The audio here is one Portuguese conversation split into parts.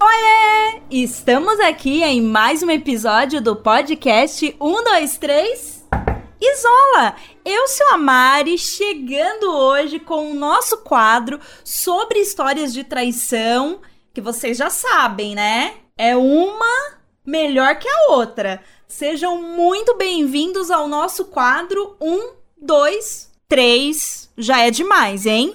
Oiê! Estamos aqui em mais um episódio do podcast 123 Isola! Eu sou a Mari, chegando hoje com o nosso quadro sobre histórias de traição, que vocês já sabem, né? É uma melhor que a outra. Sejam muito bem-vindos ao nosso quadro 1, 2, 3. Já é demais, hein?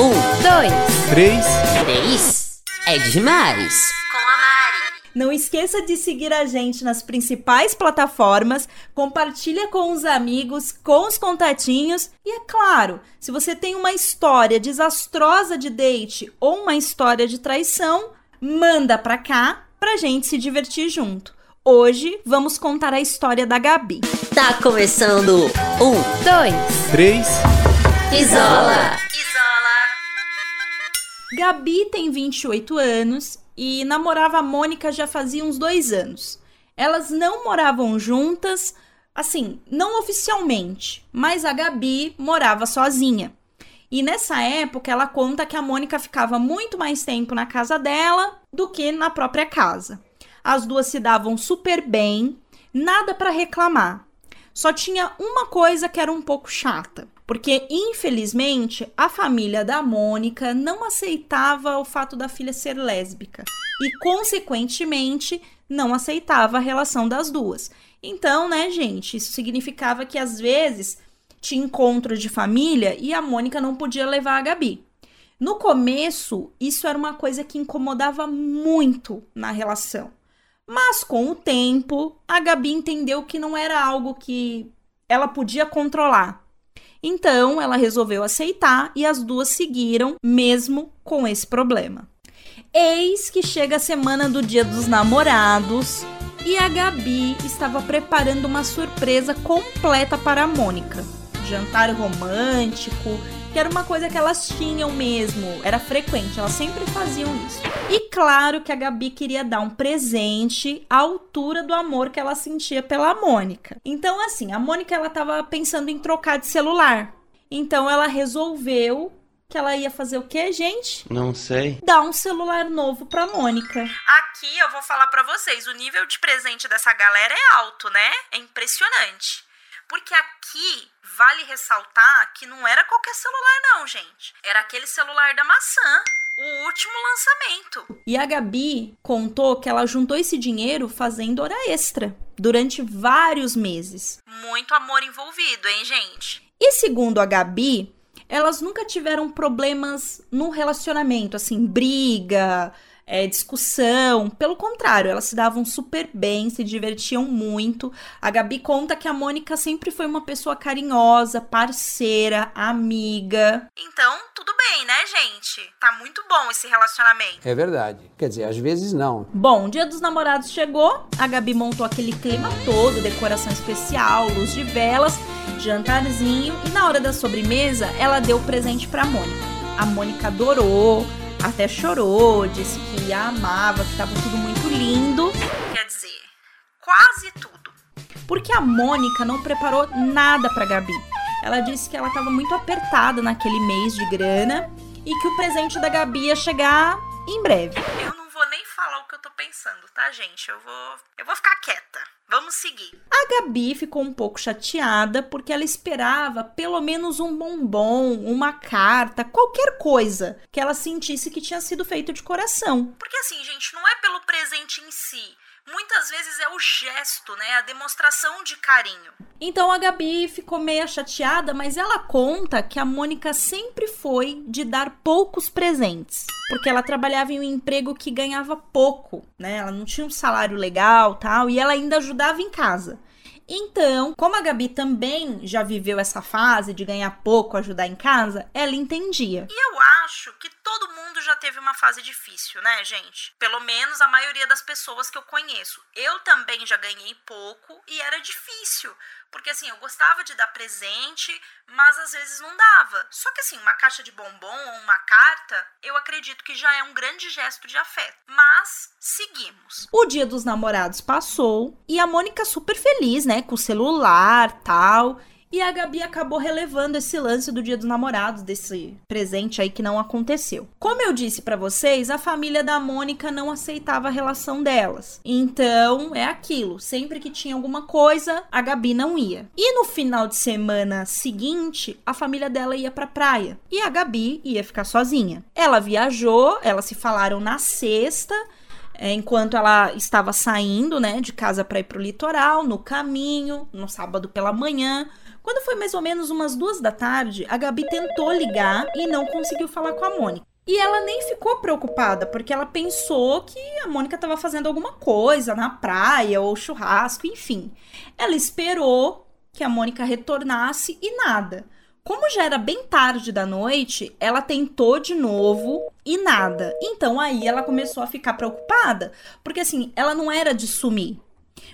Um, dois, Três. três. É demais. Com a Mari. Não esqueça de seguir a gente nas principais plataformas, compartilha com os amigos, com os contatinhos e é claro, se você tem uma história desastrosa de date ou uma história de traição, manda pra cá pra gente se divertir junto. Hoje vamos contar a história da Gabi. Tá começando. Um, dois. Três. Isola. Gabi tem 28 anos e namorava a Mônica já fazia uns dois anos. Elas não moravam juntas, assim, não oficialmente, mas a Gabi morava sozinha. E nessa época ela conta que a Mônica ficava muito mais tempo na casa dela do que na própria casa. As duas se davam super bem, nada para reclamar. Só tinha uma coisa que era um pouco chata, porque infelizmente a família da Mônica não aceitava o fato da filha ser lésbica e consequentemente não aceitava a relação das duas. Então, né, gente, isso significava que às vezes tinha encontro de família e a Mônica não podia levar a Gabi. No começo, isso era uma coisa que incomodava muito na relação. Mas com o tempo, a Gabi entendeu que não era algo que ela podia controlar. Então, ela resolveu aceitar e as duas seguiram, mesmo com esse problema. Eis que chega a semana do Dia dos Namorados e a Gabi estava preparando uma surpresa completa para a Mônica. Jantar romântico, que era uma coisa que elas tinham mesmo, era frequente, elas sempre faziam isso. E claro que a Gabi queria dar um presente à altura do amor que ela sentia pela Mônica. Então assim, a Mônica ela tava pensando em trocar de celular. Então ela resolveu que ela ia fazer o quê, gente? Não sei. Dar um celular novo pra Mônica. Aqui eu vou falar pra vocês, o nível de presente dessa galera é alto, né? É impressionante. Porque aqui vale ressaltar que não era qualquer celular não, gente. Era aquele celular da maçã, o último lançamento. E a Gabi contou que ela juntou esse dinheiro fazendo hora extra durante vários meses. Muito amor envolvido, hein, gente? E segundo a Gabi, elas nunca tiveram problemas no relacionamento, assim, briga, é, discussão. Pelo contrário, elas se davam super bem, se divertiam muito. A Gabi conta que a Mônica sempre foi uma pessoa carinhosa, parceira, amiga. Então, tudo bem, né, gente? Tá muito bom esse relacionamento. É verdade. Quer dizer, às vezes não. Bom, o dia dos namorados chegou, a Gabi montou aquele clima todo, decoração especial, luz de velas, jantarzinho e na hora da sobremesa ela deu o presente pra Mônica. A Mônica adorou, até chorou, disse que a amava, que tava tudo muito lindo, Quer dizer, quase tudo. porque a Mônica não preparou nada pra Gabi. Ela disse que ela tava muito apertada naquele mês de grana e que o presente da Gabi ia chegar em breve. Eu não vou nem falar o que eu tô pensando, tá, gente? Eu vou, eu vou ficar quieta. Vamos seguir. A Gabi ficou um pouco chateada porque ela esperava pelo menos um bombom, uma carta, qualquer coisa que ela sentisse que tinha sido feito de coração. Porque assim, gente, não é pelo presente em si. Muitas vezes é o gesto, né? A demonstração de carinho. Então a Gabi ficou meio chateada, mas ela conta que a Mônica sempre foi de dar poucos presentes, porque ela trabalhava em um emprego que ganhava pouco, né? Ela não tinha um salário legal, tal, e ela ainda ajudava em casa. Então, como a Gabi também já viveu essa fase de ganhar pouco, ajudar em casa, ela entendia. E eu acho que todo mundo já teve uma fase difícil, né, gente? Pelo menos a maioria das pessoas que eu conheço. Eu também já ganhei pouco e era difícil. Porque assim, eu gostava de dar presente, mas às vezes não dava. Só que assim, uma caixa de bombom ou uma carta, eu acredito que já é um grande gesto de afeto. Mas seguimos. O dia dos namorados passou e a Mônica super feliz, né, com o celular, tal. E a Gabi acabou relevando esse lance do Dia dos Namorados, desse presente aí que não aconteceu. Como eu disse para vocês, a família da Mônica não aceitava a relação delas. Então, é aquilo, sempre que tinha alguma coisa, a Gabi não ia. E no final de semana seguinte, a família dela ia pra praia e a Gabi ia ficar sozinha. Ela viajou, elas se falaram na sexta, é, enquanto ela estava saindo, né, de casa para ir pro litoral, no caminho, no sábado pela manhã. Quando foi mais ou menos umas duas da tarde, a Gabi tentou ligar e não conseguiu falar com a Mônica. E ela nem ficou preocupada, porque ela pensou que a Mônica estava fazendo alguma coisa na praia ou churrasco, enfim. Ela esperou que a Mônica retornasse e nada. Como já era bem tarde da noite, ela tentou de novo e nada. Então aí ela começou a ficar preocupada, porque assim, ela não era de sumir.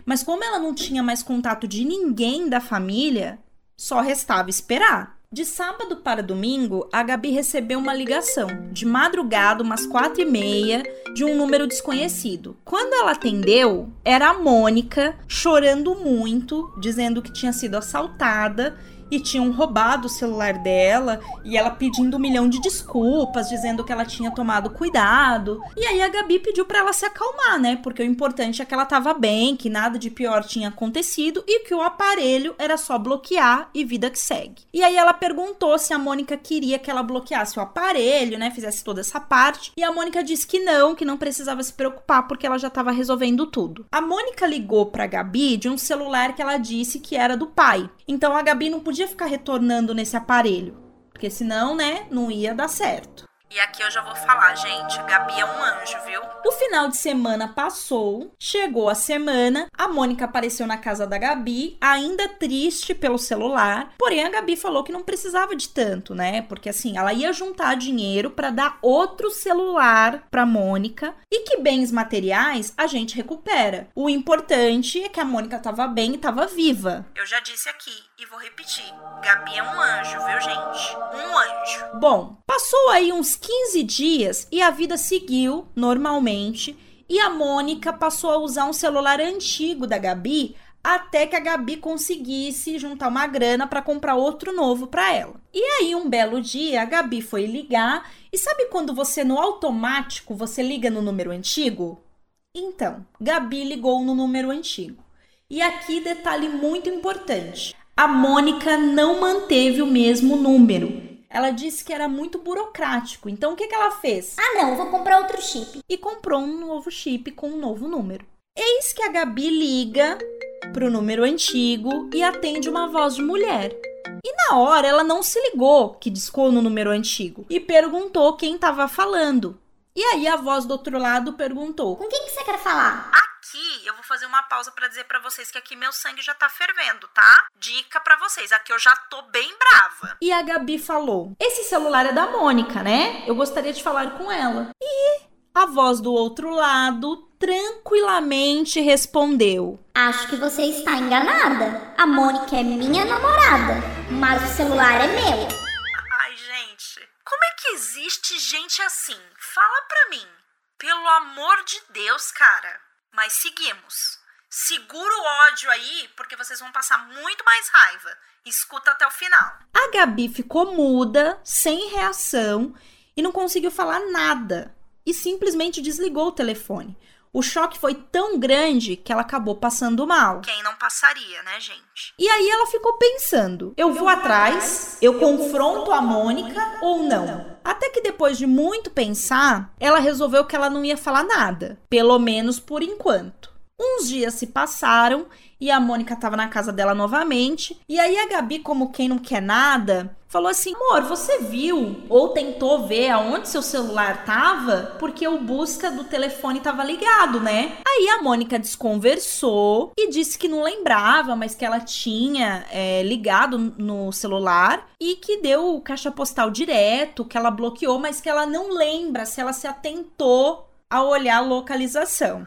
Mas como ela não tinha mais contato de ninguém da família, só restava esperar. De sábado para domingo, a Gabi recebeu uma ligação, de madrugada, umas quatro e meia, de um número desconhecido. Quando ela atendeu, era a Mônica chorando muito, dizendo que tinha sido assaltada e tinham roubado o celular dela e ela pedindo um milhão de desculpas, dizendo que ela tinha tomado cuidado. E aí a Gabi pediu para ela se acalmar, né? Porque o importante é que ela tava bem, que nada de pior tinha acontecido e que o aparelho era só bloquear e vida que segue. E aí ela perguntou se a Mônica queria que ela bloqueasse o aparelho, né? Fizesse toda essa parte. E a Mônica disse que não, que não precisava se preocupar porque ela já tava resolvendo tudo. A Mônica ligou pra Gabi de um celular que ela disse que era do pai. Então a Gabi não podia ficar retornando nesse aparelho, porque senão, né, não ia dar certo. E aqui eu já vou falar, gente, Gabi é um anjo, viu? O final de semana passou, chegou a semana, a Mônica apareceu na casa da Gabi, ainda triste pelo celular. Porém, a Gabi falou que não precisava de tanto, né? Porque assim, ela ia juntar dinheiro para dar outro celular para Mônica e que bens materiais a gente recupera. O importante é que a Mônica tava bem e tava viva. Eu já disse aqui e vou repetir. Gabi é um anjo, viu, gente? Um anjo. Bom, passou aí uns 15 dias e a vida seguiu normalmente. E a Mônica passou a usar um celular antigo da Gabi até que a Gabi conseguisse juntar uma grana para comprar outro novo para ela. E aí um belo dia a Gabi foi ligar e sabe quando você no automático você liga no número antigo? Então, Gabi ligou no número antigo. E aqui detalhe muito importante. A Mônica não manteve o mesmo número. Ela disse que era muito burocrático. Então o que, que ela fez? Ah, não, vou comprar outro chip. E comprou um novo chip com um novo número. Eis que a Gabi liga pro número antigo e atende uma voz de mulher. E na hora ela não se ligou que discou no número antigo e perguntou quem estava falando. E aí a voz do outro lado perguntou: Com quem que você quer falar? Aqui eu vou fazer uma pausa para dizer para vocês que aqui meu sangue já tá fervendo, tá? Dica para vocês, aqui eu já tô bem brava. E a Gabi falou: Esse celular é da Mônica, né? Eu gostaria de falar com ela. E a voz do outro lado tranquilamente respondeu: Acho que você está enganada. A Mônica é minha namorada, mas o celular é meu. Ai, gente, como é que existe gente assim? Fala pra mim. Pelo amor de Deus, cara. Mas seguimos. Segura o ódio aí, porque vocês vão passar muito mais raiva. Escuta até o final. A Gabi ficou muda, sem reação e não conseguiu falar nada. E simplesmente desligou o telefone. O choque foi tão grande que ela acabou passando mal. Quem não passaria, né, gente? E aí ela ficou pensando: eu vou atrás, eu confronto a Mônica ou não? Até que depois de muito pensar, ela resolveu que ela não ia falar nada, pelo menos por enquanto. Uns dias se passaram e a Mônica estava na casa dela novamente. E aí a Gabi, como quem não quer nada, falou assim: "Amor, você viu ou tentou ver aonde seu celular tava? Porque o busca do telefone tava ligado, né?" Aí a Mônica desconversou e disse que não lembrava, mas que ela tinha é, ligado no celular e que deu caixa postal direto, que ela bloqueou, mas que ela não lembra se ela se atentou a olhar a localização.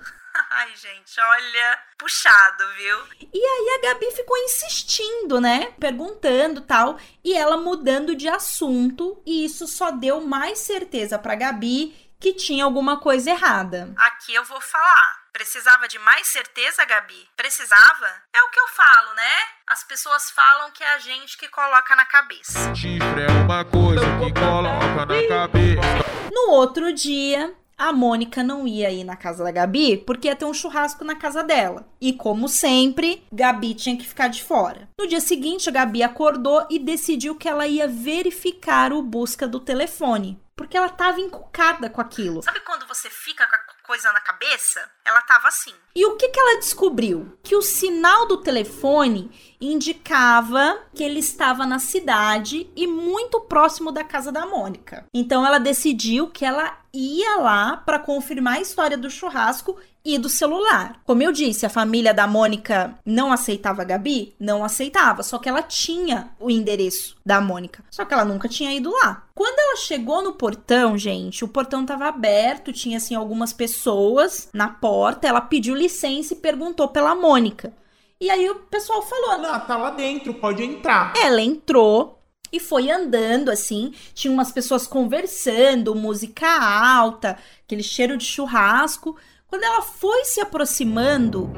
Ai, gente, olha, puxado, viu? E aí a Gabi ficou insistindo, né? Perguntando tal, e ela mudando de assunto, e isso só deu mais certeza pra Gabi que tinha alguma coisa errada. Aqui eu vou falar. Precisava de mais certeza, Gabi? Precisava? É o que eu falo, né? As pessoas falam que é a gente que coloca na cabeça. Chifre é uma coisa que coloca na cabeça. No outro dia, a Mônica não ia ir na casa da Gabi porque ia ter um churrasco na casa dela. E como sempre, Gabi tinha que ficar de fora. No dia seguinte, a Gabi acordou e decidiu que ela ia verificar o busca do telefone. Porque ela tava encucada com aquilo. Sabe quando você fica com a coisa na cabeça? Ela tava assim. E o que, que ela descobriu? Que o sinal do telefone indicava que ele estava na cidade e muito próximo da casa da Mônica. Então ela decidiu que ela ia lá para confirmar a história do churrasco e do celular. Como eu disse, a família da Mônica não aceitava a Gabi? Não aceitava, só que ela tinha o endereço da Mônica. Só que ela nunca tinha ido lá. Quando ela chegou no portão, gente, o portão estava aberto, tinha assim algumas pessoas na porta. Ela pediu licença e perguntou pela Mônica. E aí o pessoal falou: Não, tá lá dentro, pode entrar. ela entrou e foi andando assim. Tinha umas pessoas conversando, música alta, aquele cheiro de churrasco. Quando ela foi se aproximando,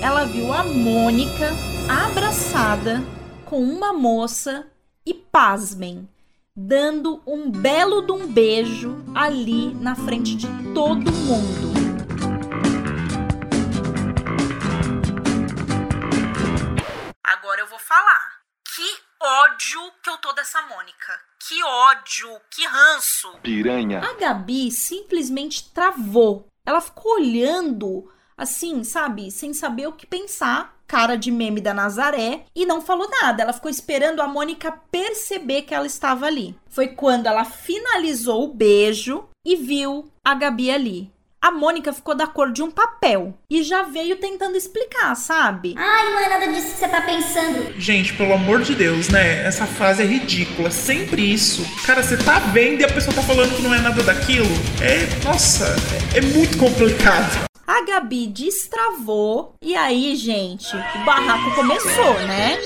ela viu a Mônica abraçada com uma moça e pasmem, dando um belo de um beijo ali na frente de todo mundo. Dessa Mônica. Que ódio, que ranço. A Gabi simplesmente travou. Ela ficou olhando, assim, sabe, sem saber o que pensar, cara de meme da Nazaré, e não falou nada. Ela ficou esperando a Mônica perceber que ela estava ali. Foi quando ela finalizou o beijo e viu a Gabi ali. A Mônica ficou da cor de um papel e já veio tentando explicar, sabe? Ai, não é nada disso que você tá pensando. Gente, pelo amor de Deus, né? Essa frase é ridícula. Sempre isso. Cara, você tá vendo e a pessoa tá falando que não é nada daquilo. É. Nossa, é, é muito complicado. A Gabi destravou e aí, gente, o barraco começou, né?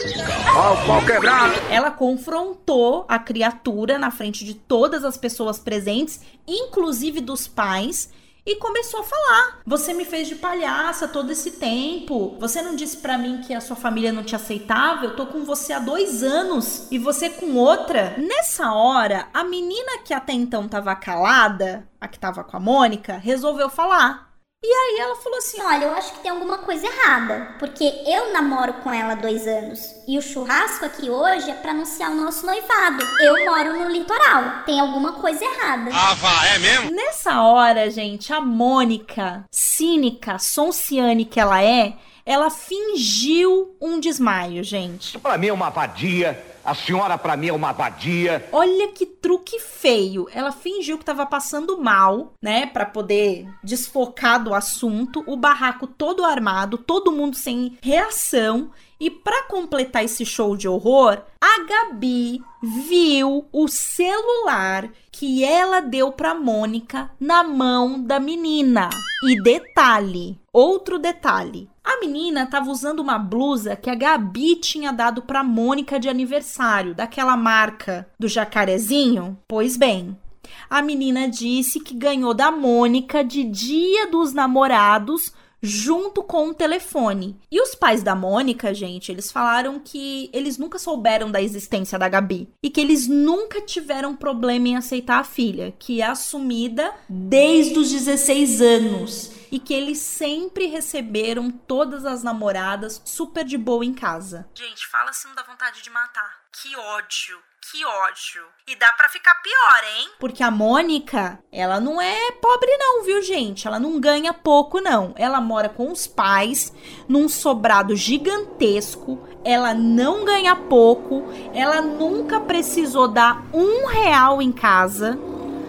Ela confrontou a criatura na frente de todas as pessoas presentes, inclusive dos pais, e começou a falar. Você me fez de palhaça todo esse tempo. Você não disse pra mim que a sua família não te aceitava? Eu tô com você há dois anos e você com outra. Nessa hora, a menina que até então tava calada, a que tava com a Mônica, resolveu falar. E aí ela falou assim: Olha, eu acho que tem alguma coisa errada. Porque eu namoro com ela há dois anos. E o churrasco aqui hoje é pra anunciar o nosso noivado. Eu moro no litoral. Tem alguma coisa errada. Nessa hora, gente, a Mônica, cínica, sonciane que ela é, ela fingiu um desmaio, gente. Pra mim é uma vadia. A senhora pra mim é uma vadia. Olha que truque feio. Ela fingiu que tava passando mal, né, Pra poder desfocar do assunto. O barraco todo armado, todo mundo sem reação. E pra completar esse show de horror, a Gabi viu o celular que ela deu pra Mônica na mão da menina. E detalhe, outro detalhe. A menina tava usando uma blusa que a Gabi tinha dado pra Mônica de aniversário, daquela marca do jacarezinho. Pois bem, a menina disse que ganhou da Mônica de Dia dos Namorados junto com o telefone. E os pais da Mônica, gente, eles falaram que eles nunca souberam da existência da Gabi e que eles nunca tiveram problema em aceitar a filha, que é assumida desde os 16 anos e que eles sempre receberam todas as namoradas super de boa em casa. Gente, fala se não dá vontade de matar. Que ódio, que ódio. E dá pra ficar pior, hein? Porque a Mônica, ela não é pobre não, viu, gente? Ela não ganha pouco não. Ela mora com os pais num sobrado gigantesco. Ela não ganha pouco. Ela nunca precisou dar um real em casa.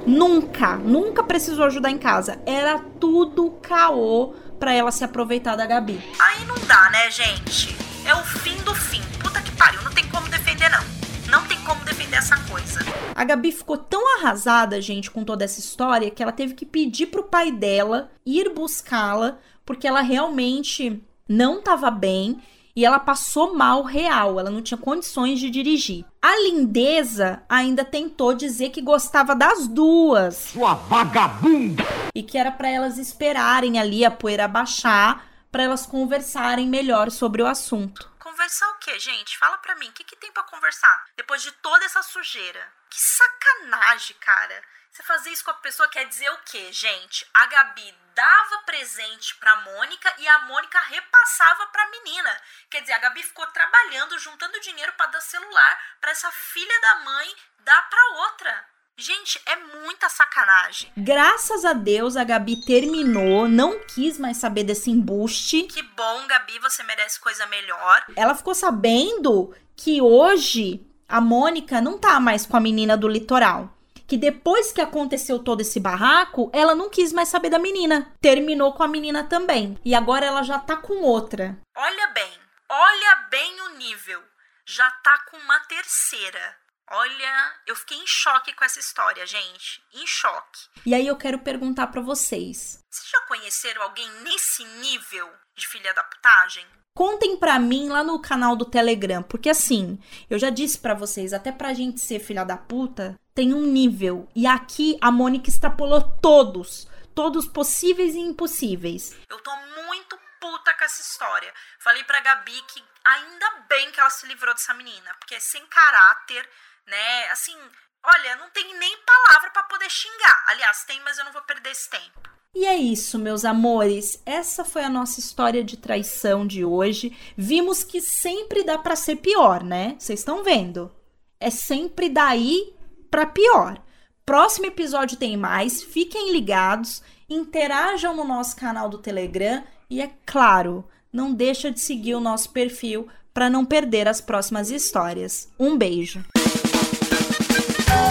Nunca, nunca precisou ajudar em casa. Era tudo caô pra ela se aproveitar da Gabi. Aí não dá, né, gente? É o fim do fim. Puta que pariu, não tem como defender, não. Não tem como defender essa coisa. A Gabi ficou tão arrasada, gente, com toda essa história, que ela teve que pedir pro pai dela ir buscá-la, porque ela realmente não tava bem e ela passou mal real, ela não tinha condições de dirigir. A lindeza ainda tentou dizer que gostava das duas. Sua vagabunda! e que era para elas esperarem ali a poeira baixar para elas conversarem melhor sobre o assunto. Conversar o quê, gente? Fala pra mim, o que, que tem pra conversar? Depois de toda essa sujeira. Que sacanagem, cara. Você fazer isso com a pessoa quer dizer o quê, gente? A Gabi dava presente pra Mônica e a Mônica repassava pra menina. Quer dizer, a Gabi ficou trabalhando, juntando dinheiro pra dar celular pra essa filha da mãe dar pra outra. Gente, é muita sacanagem. Graças a Deus a Gabi terminou, não quis mais saber desse embuste. Que bom, Gabi, você merece coisa melhor. Ela ficou sabendo que hoje a Mônica não tá mais com a menina do litoral. Que depois que aconteceu todo esse barraco, ela não quis mais saber da menina. Terminou com a menina também. E agora ela já tá com outra. Olha bem, olha bem o nível. Já tá com uma terceira. Olha, eu fiquei em choque com essa história, gente. Em choque. E aí eu quero perguntar pra vocês. Vocês já conheceram alguém nesse nível de filha da putagem? Contem pra mim lá no canal do Telegram, porque assim, eu já disse pra vocês, até pra gente ser filha da puta, tem um nível. E aqui a Mônica extrapolou todos, todos possíveis e impossíveis. Eu tô muito puta com essa história. Falei pra Gabi que ainda bem que ela se livrou dessa menina, porque é sem caráter, né? Assim, olha, não tem nem palavra pra poder xingar. Aliás, tem, mas eu não vou perder esse tempo. E é isso, meus amores. Essa foi a nossa história de traição de hoje. Vimos que sempre dá pra ser pior, né? Vocês estão vendo? É sempre daí pra pior. Próximo episódio tem mais. Fiquem ligados, interajam no nosso canal do Telegram e é claro, não deixa de seguir o nosso perfil para não perder as próximas histórias. Um beijo.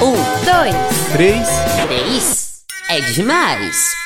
Um, Dois. Três. três. É demais.